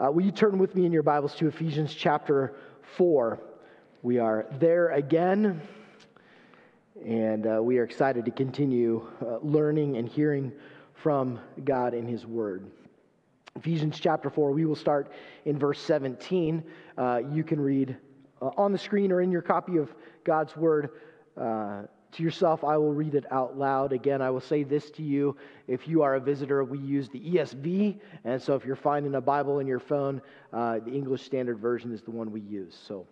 Uh, will you turn with me in your Bibles to Ephesians chapter 4? We are there again, and uh, we are excited to continue uh, learning and hearing from God in His Word. Ephesians chapter 4, we will start in verse 17. Uh, you can read uh, on the screen or in your copy of God's Word uh, to yourself, I will read it out loud. Again, I will say this to you. If you are a visitor, we use the ESV. And so if you're finding a Bible in your phone, uh, the English Standard Version is the one we use. So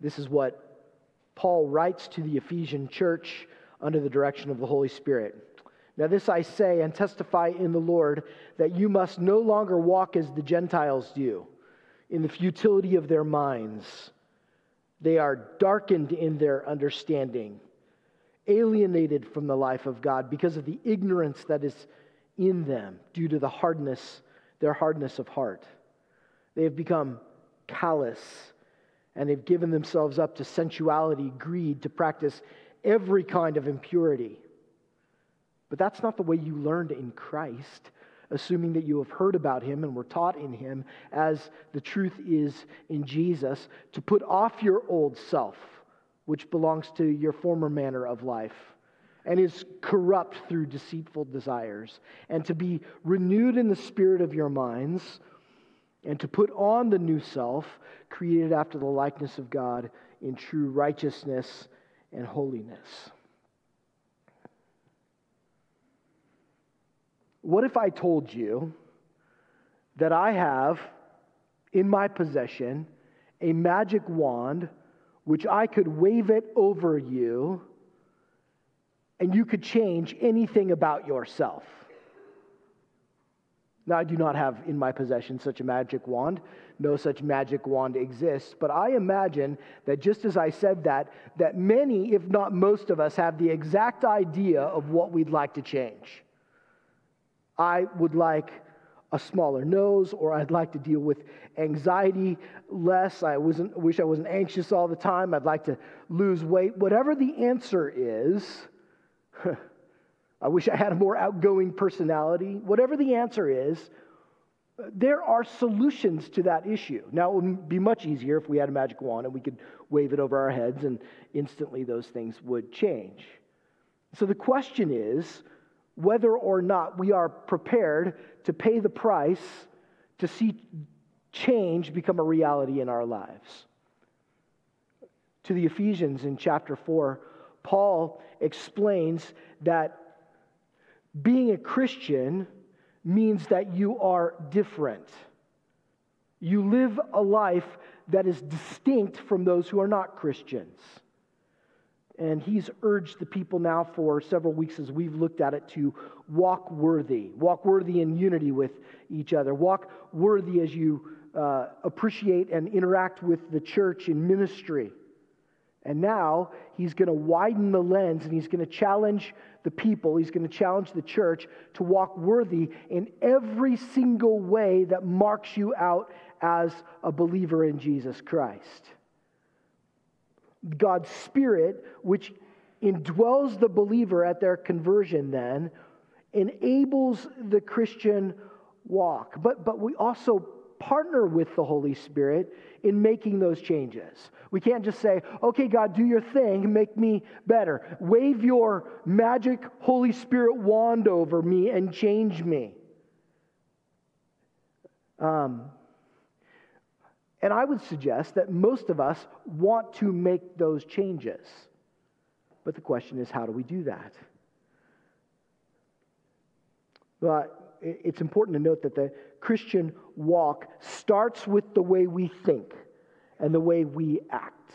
this is what Paul writes to the Ephesian church under the direction of the Holy Spirit. Now, this I say and testify in the Lord that you must no longer walk as the Gentiles do, in the futility of their minds. They are darkened in their understanding alienated from the life of God because of the ignorance that is in them due to the hardness, their hardness of heart. They have become callous and they've given themselves up to sensuality, greed, to practice every kind of impurity. But that's not the way you learned in Christ, assuming that you have heard about him and were taught in him, as the truth is in Jesus, to put off your old self which belongs to your former manner of life and is corrupt through deceitful desires, and to be renewed in the spirit of your minds, and to put on the new self, created after the likeness of God in true righteousness and holiness. What if I told you that I have in my possession a magic wand? Which I could wave it over you and you could change anything about yourself. Now, I do not have in my possession such a magic wand. No such magic wand exists. But I imagine that just as I said that, that many, if not most of us, have the exact idea of what we'd like to change. I would like a smaller nose, or I'd like to deal with anxiety less. I wasn't, wish I wasn't anxious all the time. I'd like to lose weight. Whatever the answer is, I wish I had a more outgoing personality. Whatever the answer is, there are solutions to that issue. Now, it would be much easier if we had a magic wand and we could wave it over our heads and instantly those things would change. So the question is whether or not we are prepared to pay the price to see change become a reality in our lives. To the Ephesians in chapter 4, Paul explains that being a Christian means that you are different. You live a life that is distinct from those who are not Christians. And he's urged the people now for several weeks as we've looked at it to walk worthy, walk worthy in unity with each other, walk worthy as you uh, appreciate and interact with the church in ministry. And now he's going to widen the lens and he's going to challenge the people, he's going to challenge the church to walk worthy in every single way that marks you out as a believer in Jesus Christ. God's Spirit, which indwells the believer at their conversion, then enables the Christian walk. But, but we also partner with the Holy Spirit in making those changes. We can't just say, okay, God, do your thing, make me better. Wave your magic Holy Spirit wand over me and change me. Um, and I would suggest that most of us want to make those changes. But the question is, how do we do that? But it's important to note that the Christian walk starts with the way we think and the way we act.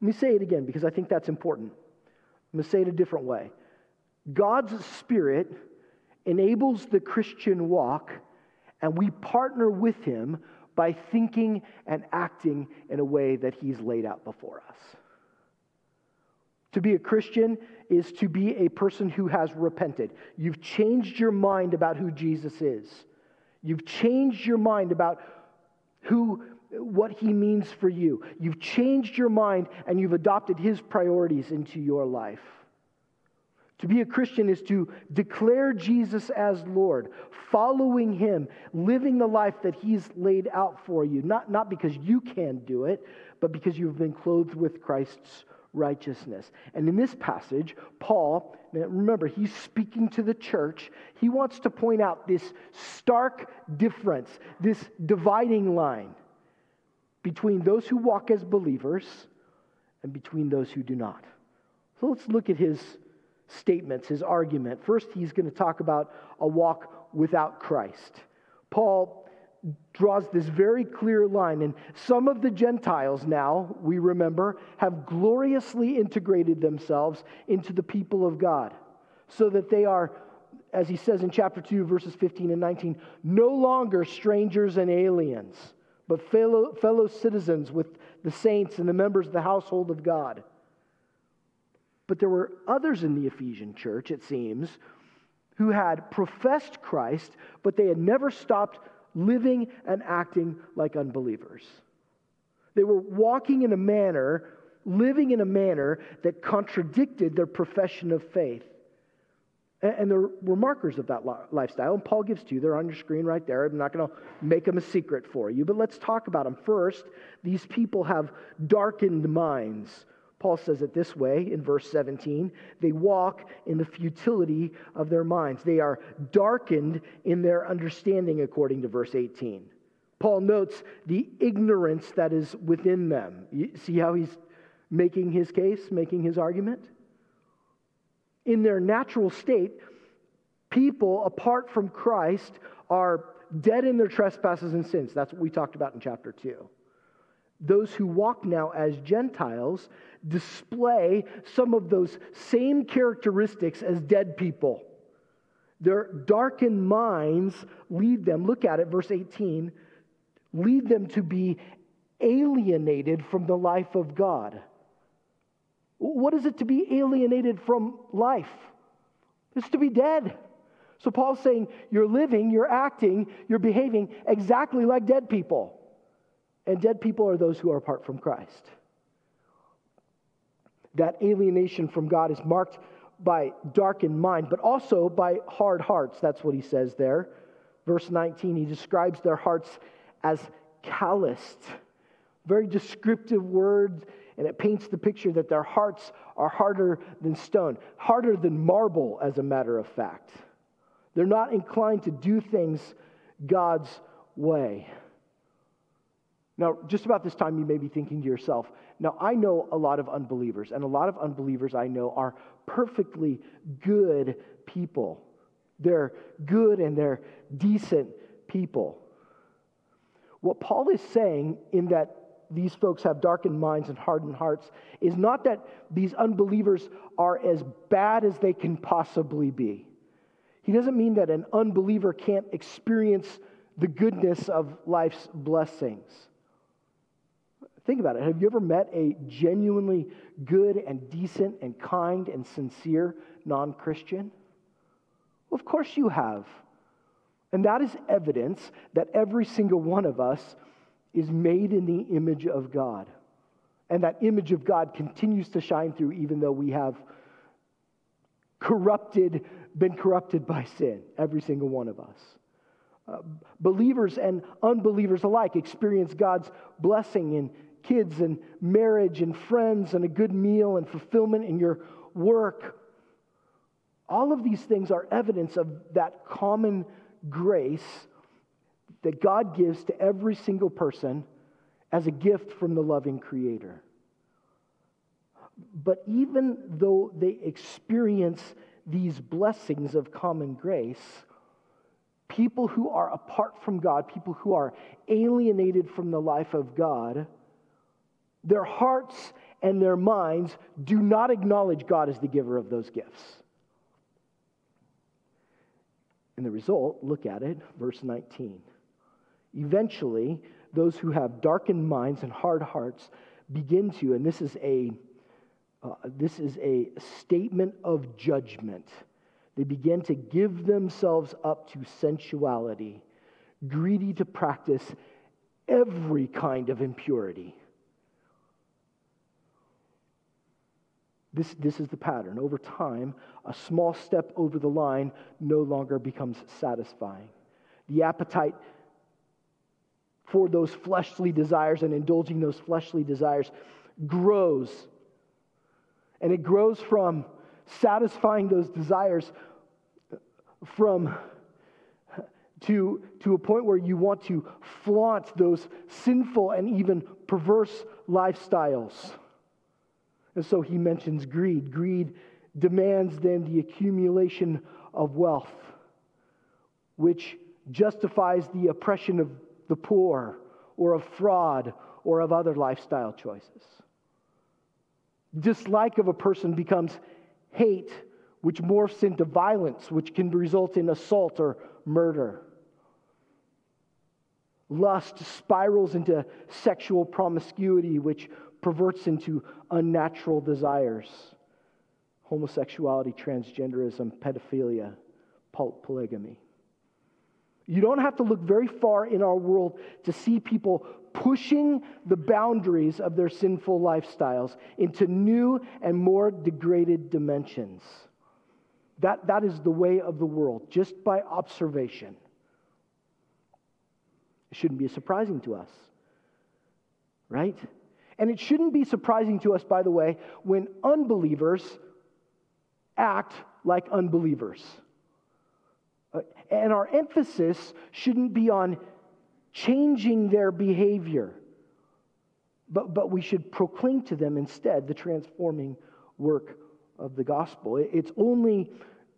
Let me say it again because I think that's important. I'm going to say it a different way. God's Spirit enables the Christian walk, and we partner with Him by thinking and acting in a way that He's laid out before us. To be a Christian is to be a person who has repented. You've changed your mind about who Jesus is. You've changed your mind about who what he means for you. You've changed your mind and you've adopted his priorities into your life. To be a Christian is to declare Jesus as Lord, following Him, living the life that He's laid out for you, not, not because you can do it, but because you've been clothed with Christ's righteousness. And in this passage, Paul, remember, he's speaking to the church. He wants to point out this stark difference, this dividing line between those who walk as believers and between those who do not. So let's look at his statements, his argument. First, he's going to talk about a walk without Christ. Paul draws this very clear line, and some of the Gentiles now, we remember, have gloriously integrated themselves into the people of God so that they are, as he says in chapter 2, verses 15 and 19, no longer strangers and aliens, but fellow, fellow citizens with the saints and the members of the household of God. But there were others in the Ephesian church, it seems, who had professed Christ, but they had never stopped living and acting like unbelievers. They were walking in a manner, living in a manner that contradicted their profession of faith. And there were markers of that lifestyle, and Paul gives to you. They're on your screen right there. I'm not going to make them a secret for you, but let's talk about them. First, these people have darkened minds. Paul says it this way in verse 17 they walk in the futility of their minds. They are darkened in their understanding, according to verse 18. Paul notes the ignorance that is within them. You see how he's making his case, making his argument? In their natural state, people apart from Christ are dead in their trespasses and sins. That's what we talked about in chapter 2. Those who walk now as Gentiles display some of those same characteristics as dead people. Their darkened minds lead them, look at it, verse 18, lead them to be alienated from the life of God. What is it to be alienated from life? It's to be dead. So Paul's saying you're living, you're acting, you're behaving exactly like dead people. And dead people are those who are apart from Christ. That alienation from God is marked by darkened mind, but also by hard hearts. That's what he says there. Verse 19, he describes their hearts as calloused. Very descriptive words, and it paints the picture that their hearts are harder than stone, harder than marble, as a matter of fact. They're not inclined to do things God's way. Now, just about this time, you may be thinking to yourself, now I know a lot of unbelievers, and a lot of unbelievers I know are perfectly good people. They're good and they're decent people. What Paul is saying in that these folks have darkened minds and hardened hearts is not that these unbelievers are as bad as they can possibly be. He doesn't mean that an unbeliever can't experience the goodness of life's blessings. Think about it. Have you ever met a genuinely good and decent and kind and sincere non Christian? Well, of course you have. And that is evidence that every single one of us is made in the image of God. And that image of God continues to shine through even though we have corrupted, been corrupted by sin, every single one of us. Uh, believers and unbelievers alike experience God's blessing in kids and marriage and friends and a good meal and fulfillment in your work. All of these things are evidence of that common grace that God gives to every single person as a gift from the loving Creator. But even though they experience these blessings of common grace, people who are apart from God, people who are alienated from the life of God, their hearts and their minds do not acknowledge God as the giver of those gifts. And the result, look at it, verse 19. Eventually, those who have darkened minds and hard hearts begin to, and this is a uh, this is a statement of judgment. They begin to give themselves up to sensuality, greedy to practice every kind of impurity. This, this is the pattern. Over time, a small step over the line no longer becomes satisfying. The appetite for those fleshly desires and indulging those fleshly desires grows. And it grows from satisfying those desires from to, to a point where you want to flaunt those sinful and even perverse lifestyles. And so he mentions greed. Greed demands then the accumulation of wealth, which justifies the oppression of the poor or of fraud or of other lifestyle choices. Dislike of a person becomes hate, which morphs into violence, which can result in assault or murder. Lust spirals into sexual promiscuity, which perverts into unnatural desires homosexuality, transgenderism, pedophilia, polygamy. You don't have to look very far in our world to see people pushing the boundaries of their sinful lifestyles into new and more degraded dimensions. That, that is the way of the world, just by observation. It shouldn't be surprising to us, right? And it shouldn't be surprising to us, by the way, when unbelievers act like unbelievers. Uh, and our emphasis shouldn't be on changing their behavior, but, but we should proclaim to them instead the transforming work of the gospel. It's only,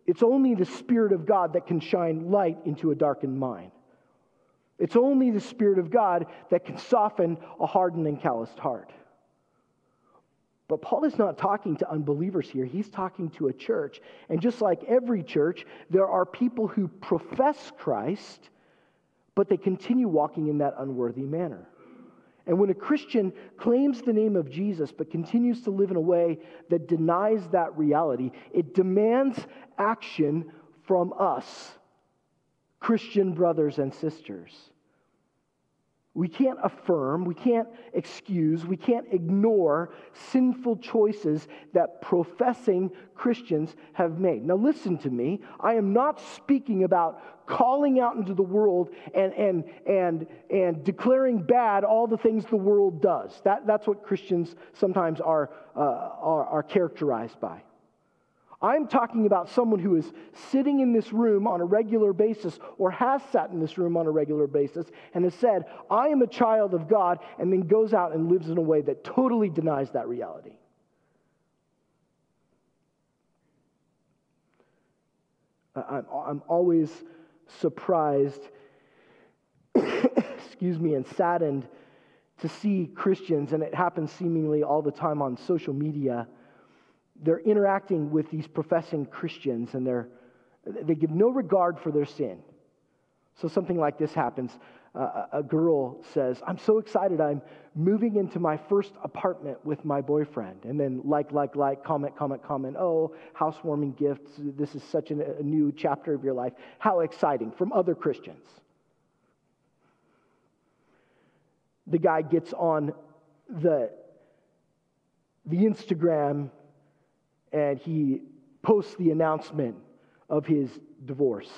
it's only the Spirit of God that can shine light into a darkened mind. It's only the Spirit of God that can soften a hardened and calloused heart. But Paul is not talking to unbelievers here. He's talking to a church. And just like every church, there are people who profess Christ, but they continue walking in that unworthy manner. And when a Christian claims the name of Jesus but continues to live in a way that denies that reality, it demands action from us, Christian brothers and sisters. We can't affirm, we can't excuse, we can't ignore sinful choices that professing Christians have made. Now, listen to me. I am not speaking about calling out into the world and, and, and, and declaring bad all the things the world does. That, that's what Christians sometimes are, uh, are, are characterized by. I'm talking about someone who is sitting in this room on a regular basis or has sat in this room on a regular basis and has said, I am a child of God, and then goes out and lives in a way that totally denies that reality. I'm, I'm always surprised, excuse me, and saddened to see Christians, and it happens seemingly all the time on social media they're interacting with these professing Christians and they're, they give no regard for their sin. So something like this happens. Uh, a girl says, I'm so excited, I'm moving into my first apartment with my boyfriend. And then, like, like, like, comment, comment, comment. Oh, housewarming gifts. This is such a, a new chapter of your life. How exciting from other Christians. The guy gets on the, the Instagram and he posts the announcement of his divorce.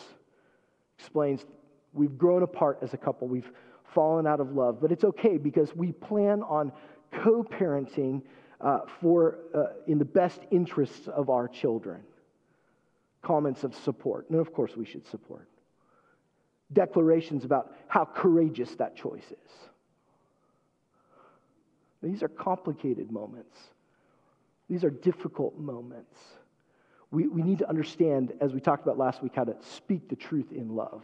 Explains, we've grown apart as a couple, we've fallen out of love, but it's okay because we plan on co parenting uh, for uh, in the best interests of our children. Comments of support. And of course, we should support. Declarations about how courageous that choice is. These are complicated moments. These are difficult moments. We, we need to understand, as we talked about last week, how to speak the truth in love.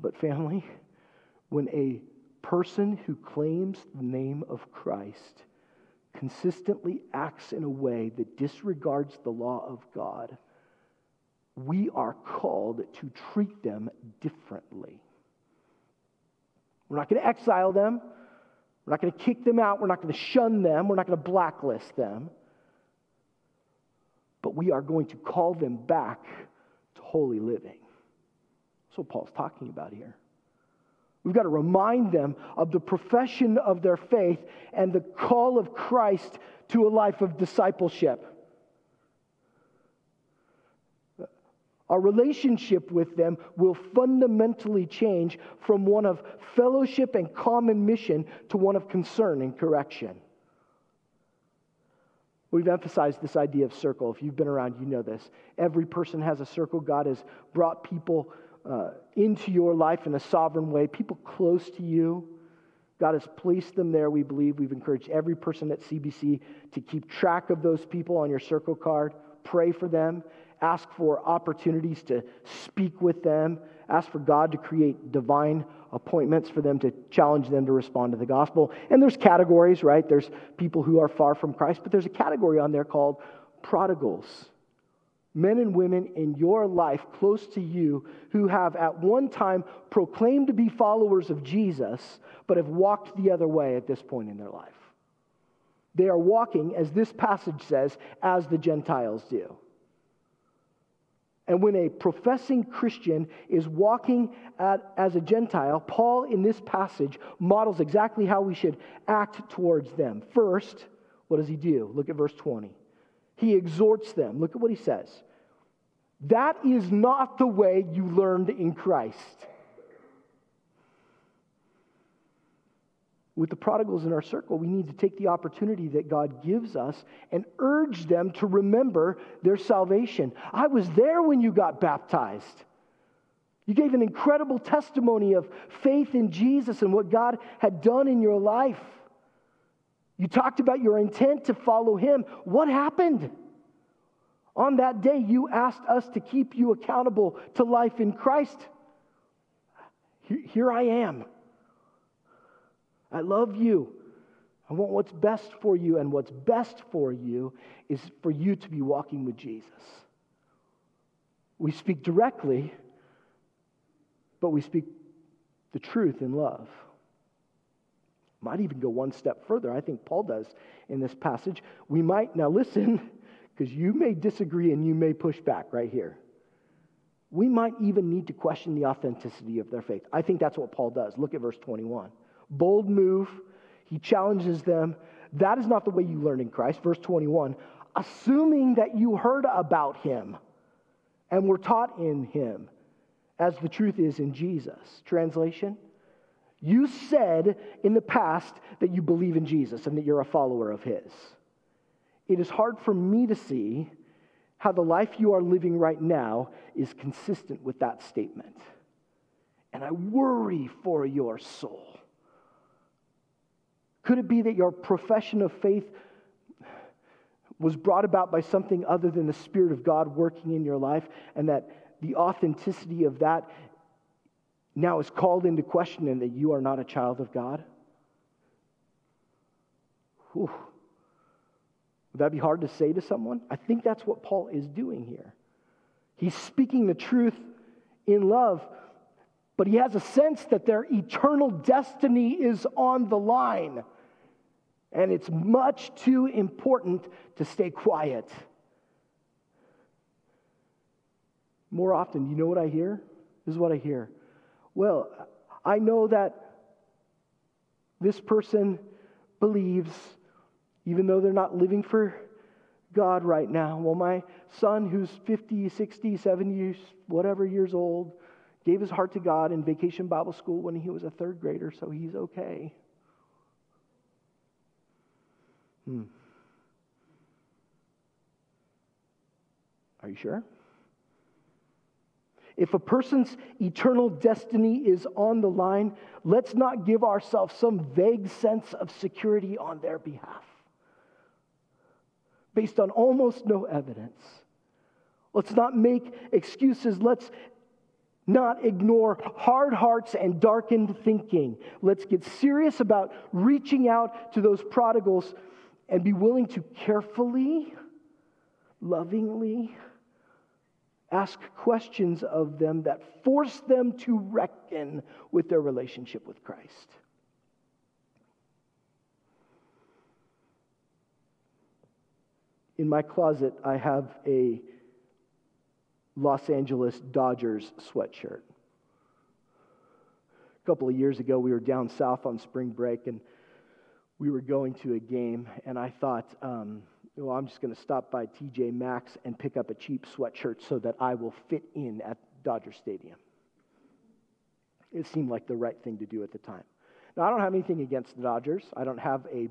But, family, when a person who claims the name of Christ consistently acts in a way that disregards the law of God, we are called to treat them differently. We're not going to exile them. We're not going to kick them out. We're not going to shun them. We're not going to blacklist them. But we are going to call them back to holy living. That's what Paul's talking about here. We've got to remind them of the profession of their faith and the call of Christ to a life of discipleship. Our relationship with them will fundamentally change from one of fellowship and common mission to one of concern and correction. We've emphasized this idea of circle. If you've been around, you know this. Every person has a circle. God has brought people uh, into your life in a sovereign way, people close to you. God has placed them there, we believe. We've encouraged every person at CBC to keep track of those people on your circle card, pray for them, ask for opportunities to speak with them, ask for God to create divine appointments for them to challenge them to respond to the gospel. And there's categories, right? There's people who are far from Christ, but there's a category on there called prodigals. Men and women in your life close to you who have at one time proclaimed to be followers of Jesus, but have walked the other way at this point in their life. They are walking, as this passage says, as the Gentiles do. And when a professing Christian is walking at, as a Gentile, Paul in this passage models exactly how we should act towards them. First, what does he do? Look at verse 20. He exhorts them. Look at what he says. That is not the way you learned in Christ. With the prodigals in our circle, we need to take the opportunity that God gives us and urge them to remember their salvation. I was there when you got baptized. You gave an incredible testimony of faith in Jesus and what God had done in your life. You talked about your intent to follow Him. What happened? On that day, you asked us to keep you accountable to life in Christ. Here I am. I love you. I want what's best for you, and what's best for you is for you to be walking with Jesus. We speak directly, but we speak the truth in love. Might even go one step further. I think Paul does in this passage. We might, now listen, because you may disagree and you may push back right here. We might even need to question the authenticity of their faith. I think that's what Paul does. Look at verse 21 bold move. He challenges them. That is not the way you learn in Christ. Verse 21 assuming that you heard about him and were taught in him, as the truth is in Jesus. Translation You said in the past that you believe in Jesus and that you're a follower of his. It is hard for me to see how the life you are living right now is consistent with that statement. And I worry for your soul. Could it be that your profession of faith was brought about by something other than the Spirit of God working in your life, and that the authenticity of that now is called into question and that you are not a child of God? Whew. Would that be hard to say to someone? I think that's what Paul is doing here. He's speaking the truth in love, but he has a sense that their eternal destiny is on the line. And it's much too important to stay quiet. More often, you know what I hear? This is what I hear. Well, I know that this person believes, even though they're not living for God right now. Well, my son, who's 50, 60, 70, whatever years old, gave his heart to God in vacation Bible school when he was a third grader, so he's okay. Hmm. Are you sure? If a person's eternal destiny is on the line, let's not give ourselves some vague sense of security on their behalf based on almost no evidence. Let's not make excuses. Let's not ignore hard hearts and darkened thinking. Let's get serious about reaching out to those prodigals and be willing to carefully, lovingly ask questions of them that force them to reckon with their relationship with Christ. In my closet, I have a Los Angeles Dodgers sweatshirt. A couple of years ago, we were down south on spring break and we were going to a game, and I thought, um, well, I'm just going to stop by TJ Maxx and pick up a cheap sweatshirt so that I will fit in at Dodger Stadium. It seemed like the right thing to do at the time. Now, I don't have anything against the Dodgers. I don't have a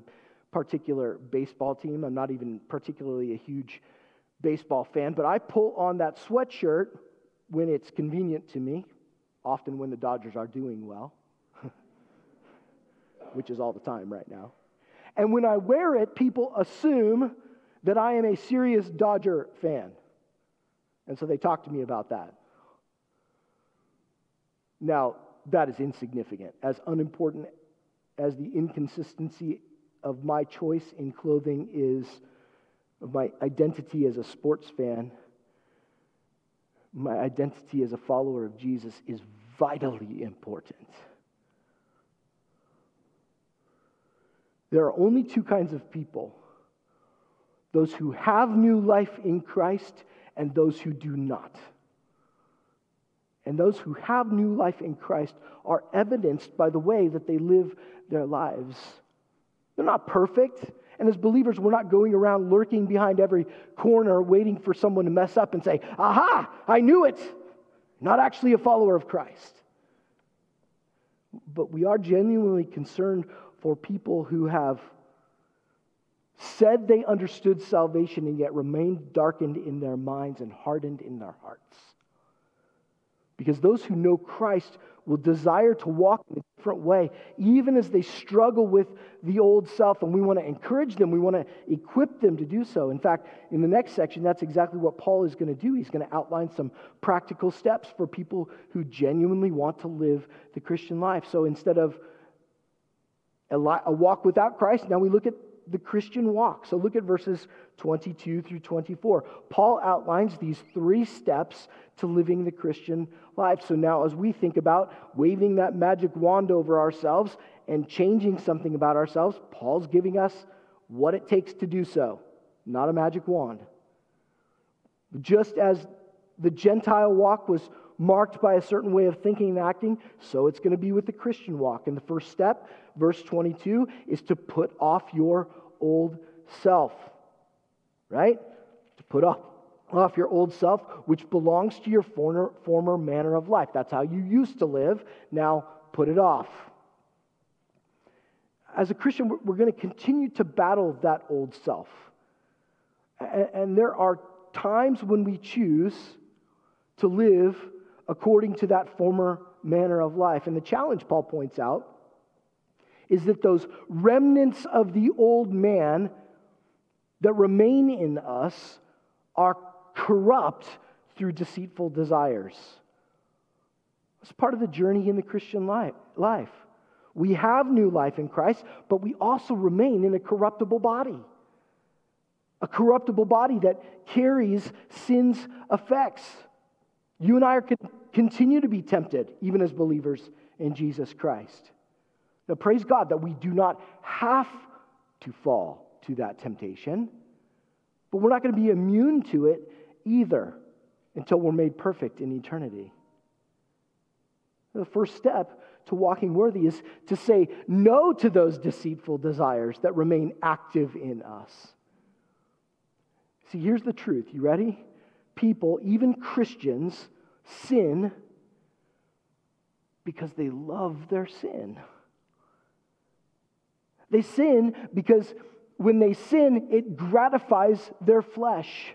particular baseball team. I'm not even particularly a huge baseball fan, but I pull on that sweatshirt when it's convenient to me, often when the Dodgers are doing well, which is all the time right now. And when I wear it, people assume that I am a serious Dodger fan. And so they talk to me about that. Now, that is insignificant. As unimportant as the inconsistency of my choice in clothing is, of my identity as a sports fan, my identity as a follower of Jesus is vitally important. There are only two kinds of people those who have new life in Christ and those who do not. And those who have new life in Christ are evidenced by the way that they live their lives. They're not perfect. And as believers, we're not going around lurking behind every corner waiting for someone to mess up and say, Aha, I knew it. Not actually a follower of Christ. But we are genuinely concerned for people who have said they understood salvation and yet remained darkened in their minds and hardened in their hearts. Because those who know Christ will desire to walk in a different way, even as they struggle with the old self. And we want to encourage them, we want to equip them to do so. In fact, in the next section, that's exactly what Paul is going to do. He's going to outline some practical steps for people who genuinely want to live the Christian life. So instead of a walk without Christ, now we look at the Christian walk. So look at verses 22 through 24. Paul outlines these three steps to living the Christian life. So now, as we think about waving that magic wand over ourselves and changing something about ourselves, Paul's giving us what it takes to do so, not a magic wand. Just as the Gentile walk was marked by a certain way of thinking and acting, so it's going to be with the Christian walk. And the first step, verse 22, is to put off your old self, right? To put off, off your old self, which belongs to your former, former manner of life. That's how you used to live. Now put it off. As a Christian, we're going to continue to battle that old self. And there are times when we choose to live according to that former manner of life. And the challenge, Paul points out, is that those remnants of the old man that remain in us are corrupt through deceitful desires. It's part of the journey in the Christian life. We have new life in Christ, but we also remain in a corruptible body. A corruptible body that carries sin's effects. You and I are continue to be tempted, even as believers in Jesus Christ. Now, praise God that we do not have to fall to that temptation, but we're not going to be immune to it either until we're made perfect in eternity. The first step to walking worthy is to say no to those deceitful desires that remain active in us. See, here's the truth. You ready? People, even Christians, sin because they love their sin. They sin because when they sin, it gratifies their flesh.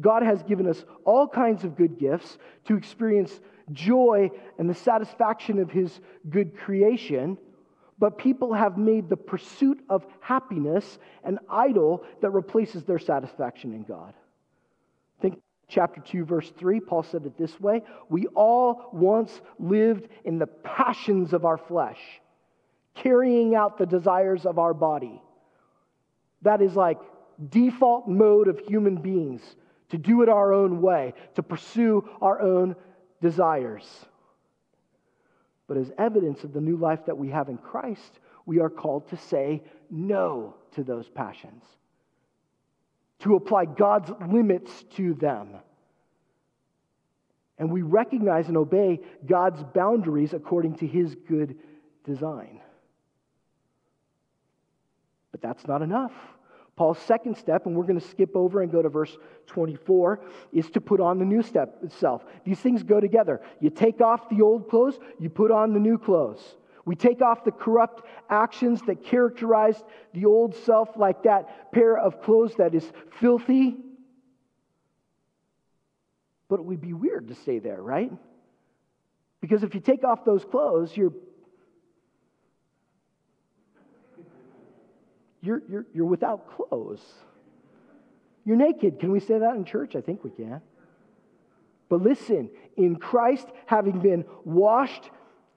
God has given us all kinds of good gifts to experience joy and the satisfaction of His good creation, but people have made the pursuit of happiness an idol that replaces their satisfaction in God. Think chapter 2, verse 3, Paul said it this way We all once lived in the passions of our flesh, carrying out the desires of our body. That is like default mode of human beings to do it our own way, to pursue our own desires. But as evidence of the new life that we have in Christ, we are called to say no to those passions to apply God's limits to them. And we recognize and obey God's boundaries according to his good design. But that's not enough. Paul's second step, and we're going to skip over and go to verse 24, is to put on the new step itself. These things go together. You take off the old clothes, you put on the new clothes. We take off the corrupt actions that characterized the old self, like that pair of clothes that is filthy. But it would be weird to stay there, right? Because if you take off those clothes, you're you're, you're, you're without clothes. You're naked. Can we say that in church? I think we can. But listen, in Christ, having been washed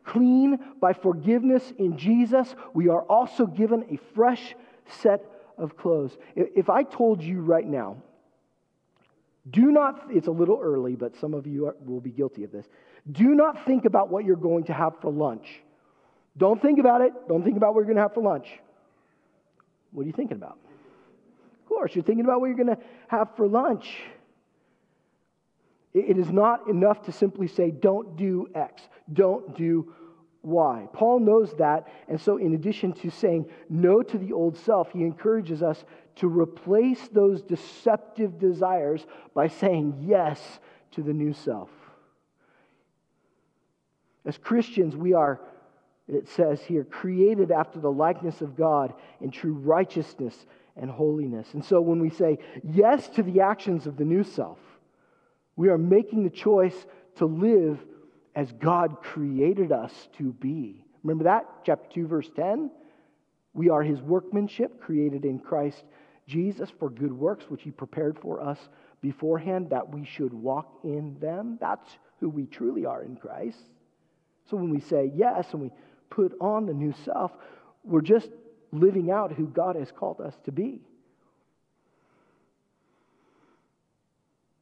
clean by forgiveness in Jesus, we are also given a fresh set of clothes. If I told you right now, do not, it's a little early, but some of you are, will be guilty of this. Do not think about what you're going to have for lunch. Don't think about it. Don't think about what you're going to have for lunch. What are you thinking about? Of course, you're thinking about what you're going to have for lunch. It is not enough to simply say, don't do X, don't do Y. Paul knows that, and so in addition to saying no to the old self, he encourages us to replace those deceptive desires by saying yes to the new self. As Christians, we are it says here, created after the likeness of God in true righteousness and holiness. And so when we say yes to the actions of the new self, we are making the choice to live as God created us to be. Remember that? Chapter 2, verse 10. We are his workmanship, created in Christ Jesus for good works, which he prepared for us beforehand that we should walk in them. That's who we truly are in Christ. So when we say yes and we put on the new self. We're just living out who God has called us to be.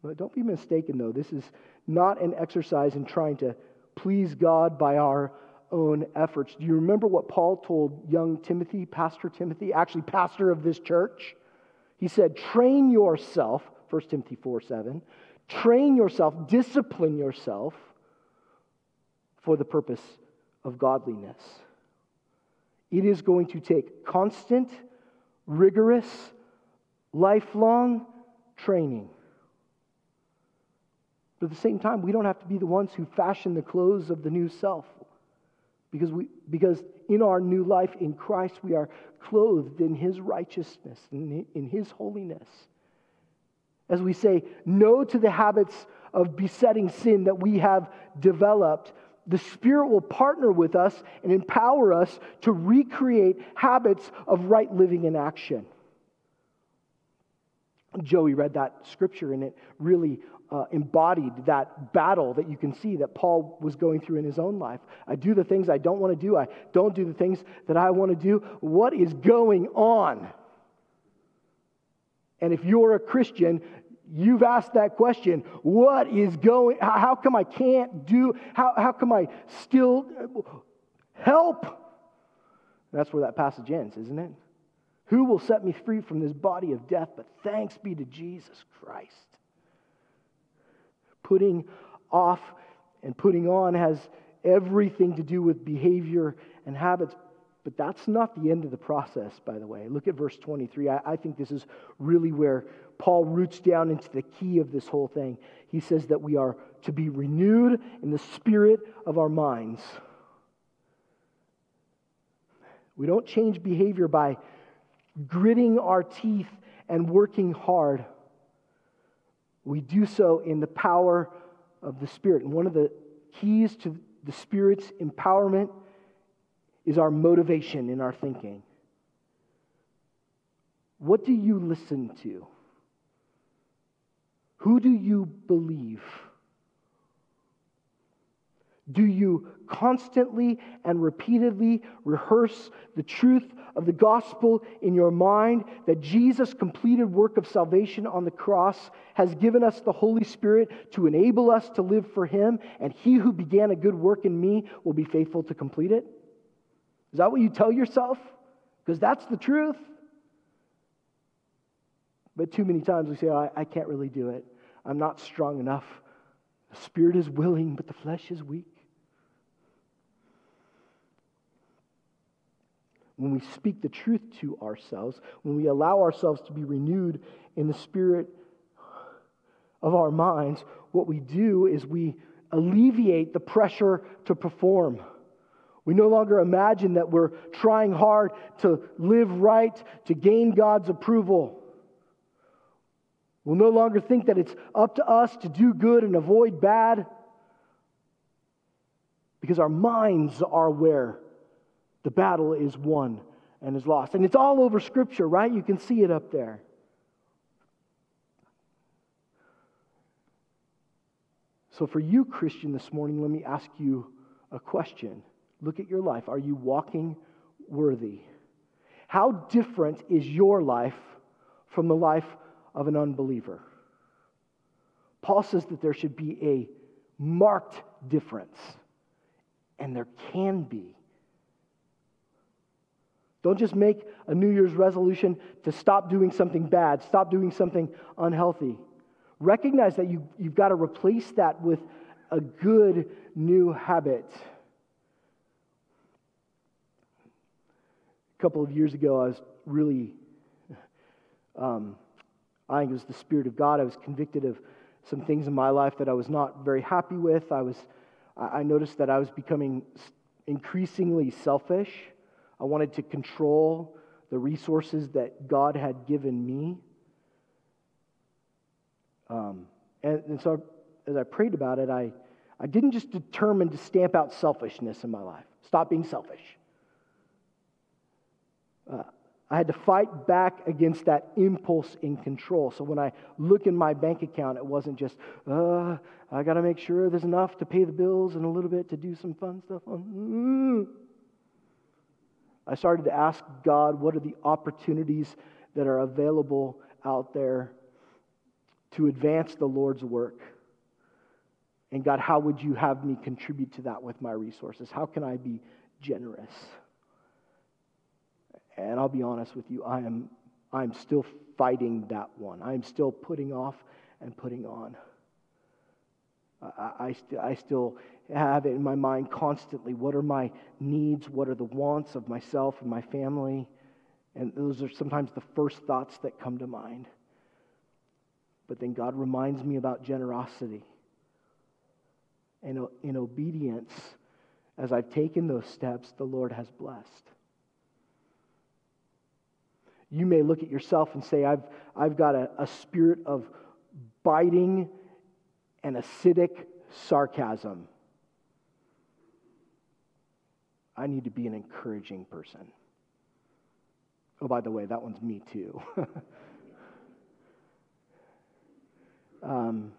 But don't be mistaken, though. This is not an exercise in trying to please God by our own efforts. Do you remember what Paul told young Timothy, Pastor Timothy, actually, pastor of this church? He said, Train yourself, 1 Timothy 4 7, train yourself, discipline yourself for the purpose of godliness. It is going to take constant, rigorous, lifelong training. But at the same time, we don't have to be the ones who fashion the clothes of the new self. Because, we, because in our new life in Christ, we are clothed in His righteousness, in, in His holiness. As we say no to the habits of besetting sin that we have developed, the Spirit will partner with us and empower us to recreate habits of right living and action. Joey read that scripture and it really uh, embodied that battle that you can see that Paul was going through in his own life. I do the things I don't want to do, I don't do the things that I want to do. What is going on? And if you're a Christian, You've asked that question. What is going, how come I can't do, how, how come I still help? That's where that passage ends, isn't it? Who will set me free from this body of death? But thanks be to Jesus Christ. Putting off and putting on has everything to do with behavior and habits. But that's not the end of the process, by the way. Look at verse 23. I, I think this is really where Paul roots down into the key of this whole thing. He says that we are to be renewed in the spirit of our minds. We don't change behavior by gritting our teeth and working hard. We do so in the power of the Spirit. And one of the keys to the Spirit's empowerment is our motivation in our thinking. What do you listen to? Who do you believe? Do you constantly and repeatedly rehearse the truth of the gospel in your mind that Jesus' completed work of salvation on the cross has given us the Holy Spirit to enable us to live for Him, and He who began a good work in me will be faithful to complete it? Is that what you tell yourself? Because that's the truth. But too many times we say, oh, I, I can't really do it. I'm not strong enough. The spirit is willing, but the flesh is weak. When we speak the truth to ourselves, when we allow ourselves to be renewed in the spirit of our minds, what we do is we alleviate the pressure to perform. We no longer imagine that we're trying hard to live right, to gain God's approval. We'll no longer think that it's up to us to do good and avoid bad because our minds are where the battle is won and is lost. And it's all over Scripture, right? You can see it up there. So, for you, Christian, this morning, let me ask you a question. Look at your life. Are you walking worthy? How different is your life from the life of an unbeliever? Paul says that there should be a marked difference, and there can be. Don't just make a New Year's resolution to stop doing something bad, stop doing something unhealthy. Recognize that you, you've got to replace that with a good new habit. A couple of years ago, I was really, um, I think it was the Spirit of God. I was convicted of some things in my life that I was not very happy with. I was, I noticed that I was becoming increasingly selfish. I wanted to control the resources that God had given me. Um, and, and so as I prayed about it, I, I didn't just determine to stamp out selfishness in my life, stop being selfish. Uh, I had to fight back against that impulse in control. So when I look in my bank account, it wasn't just, uh, I got to make sure there's enough to pay the bills and a little bit to do some fun stuff. Mm. I started to ask God, what are the opportunities that are available out there to advance the Lord's work. And God, how would you have me contribute to that with my resources? How can I be generous? And I'll be honest with you, I am I'm still fighting that one. I'm still putting off and putting on. I, I, st- I still have it in my mind constantly. What are my needs? What are the wants of myself and my family? And those are sometimes the first thoughts that come to mind. But then God reminds me about generosity. And in obedience, as I've taken those steps, the Lord has blessed. You may look at yourself and say, I've, I've got a, a spirit of biting and acidic sarcasm. I need to be an encouraging person. Oh, by the way, that one's me too. Um,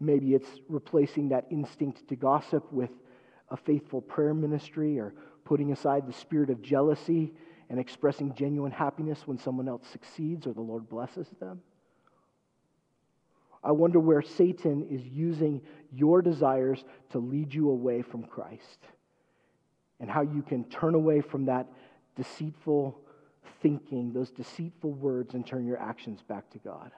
maybe it's replacing that instinct to gossip with a faithful prayer ministry or putting aside the spirit of jealousy and expressing genuine happiness when someone else succeeds or the Lord blesses them. I wonder where Satan is using your desires to lead you away from Christ and how you can turn away from that deceitful thinking, those deceitful words, and turn your actions back to God.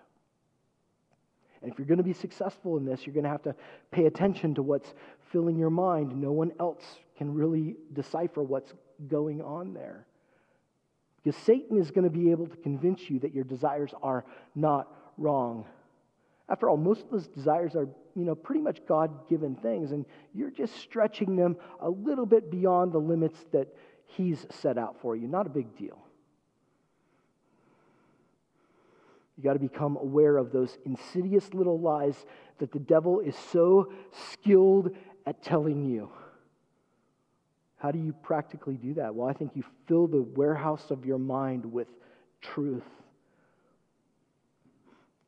And if you're going to be successful in this, you're going to have to pay attention to what's filling your mind. No one else can really decipher what's going on there. Because Satan is going to be able to convince you that your desires are not wrong. After all, most of those desires are, you know, pretty much God-given things, and you're just stretching them a little bit beyond the limits that he's set out for you. Not a big deal. You got to become aware of those insidious little lies that the devil is so skilled at telling you. How do you practically do that? Well, I think you fill the warehouse of your mind with truth.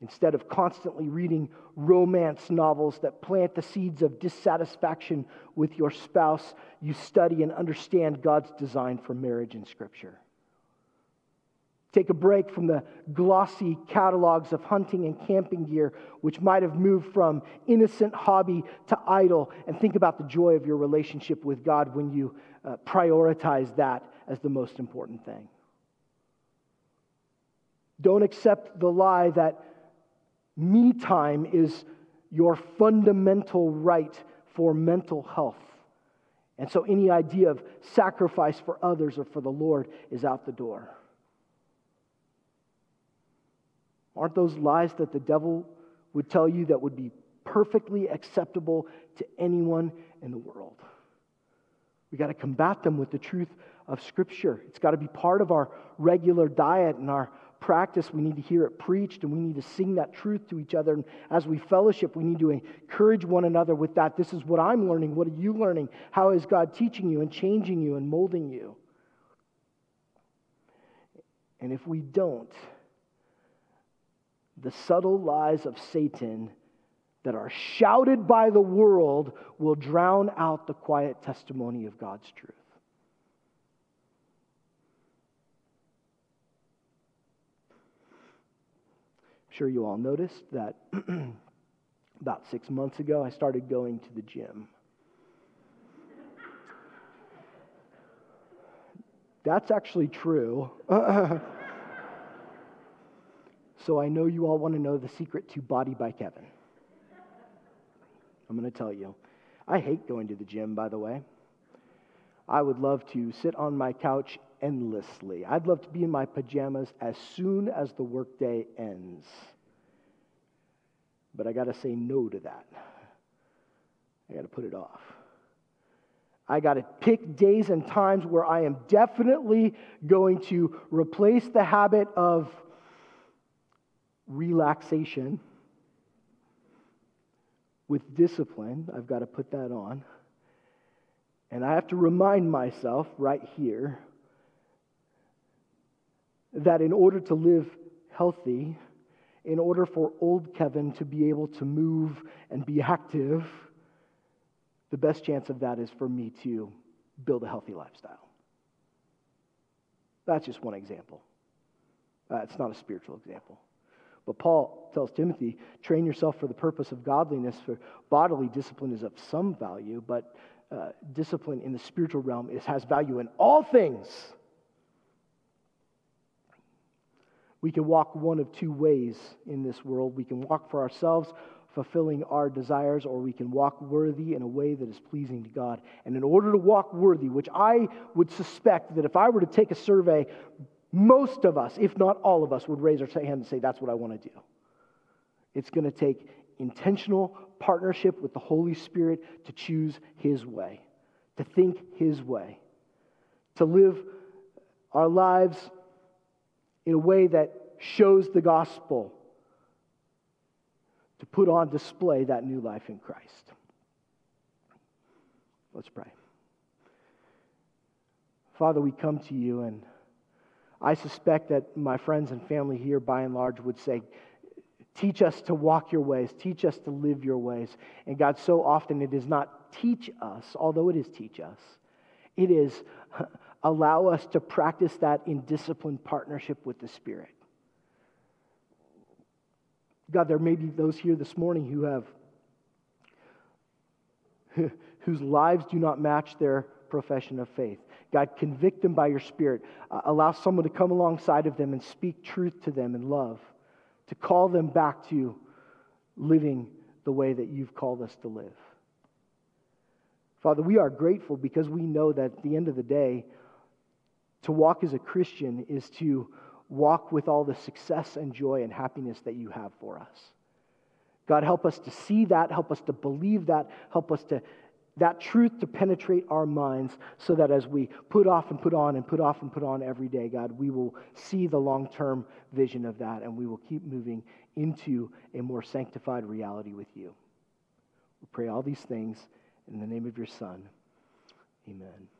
Instead of constantly reading romance novels that plant the seeds of dissatisfaction with your spouse, you study and understand God's design for marriage in Scripture. Take a break from the glossy catalogs of hunting and camping gear, which might have moved from innocent hobby to idol, and think about the joy of your relationship with God when you uh, prioritize that as the most important thing. Don't accept the lie that me time is your fundamental right for mental health. And so any idea of sacrifice for others or for the Lord is out the door. Aren't those lies that the devil would tell you that would be perfectly acceptable to anyone in the world? We got to combat them with the truth of Scripture. It's got to be part of our regular diet and our practice. We need to hear it preached and we need to sing that truth to each other. And as we fellowship, we need to encourage one another with that. This is what I'm learning. What are you learning? How is God teaching you and changing you and molding you? And if we don't, the subtle lies of Satan that are shouted by the world will drown out the quiet testimony of God's truth. I'm sure you all noticed that about six months ago I started going to the gym. That's actually true. so I know you all want to know the secret to Body by Kevin. I'm going to tell you. I hate going to the gym, by the way. I would love to sit on my couch endlessly. I'd love to be in my pajamas as soon as the workday ends. But I got to say no to that. I got to put it off. I got to pick days and times where I am definitely going to replace the habit of relaxation with discipline. I've got to put that on. And I have to remind myself right here that in order to live healthy, in order for old Kevin to be able to move and be active, the best chance of that is for me to build a healthy lifestyle. That's just one example. Uh, it's not a spiritual example. But Paul tells Timothy, train yourself for the purpose of godliness, for bodily discipline is of some value, but uh, discipline in the spiritual realm is, has value in all things. We can walk one of two ways in this world. We can walk for ourselves, fulfilling our desires, or we can walk worthy in a way that is pleasing to God. And in order to walk worthy, which I would suspect that if I were to take a survey, most of us, if not all of us, would raise our hand and say, That's what I want to do. It's going to take intentional partnership with the Holy Spirit to choose His way, to think His way, to live our lives in a way that shows the gospel, to put on display that new life in Christ. Let's pray. Father, we come to you and I suspect that my friends and family here, by and large, would say, Teach us to walk your ways, teach us to live your ways. And God, so often it is not teach us, although it is teach us, it is allow us to practice that in disciplined partnership with the Spirit. God, there may be those here this morning who have whose lives do not match their profession of faith. God, convict them by your Spirit. Uh, allow someone to come alongside of them and speak truth to them in love, to call them back to living the way that you've called us to live. Father, we are grateful because we know that at the end of the day, to walk as a Christian is to walk with all the success and joy and happiness that you have for us. God, help us to see that, help us to believe that, help us to that truth to penetrate our minds so that as we put off and put on and put off and put on every day, God, we will see the long term vision of that and we will keep moving into a more sanctified reality with you. We pray all these things in the name of your Son. Amen.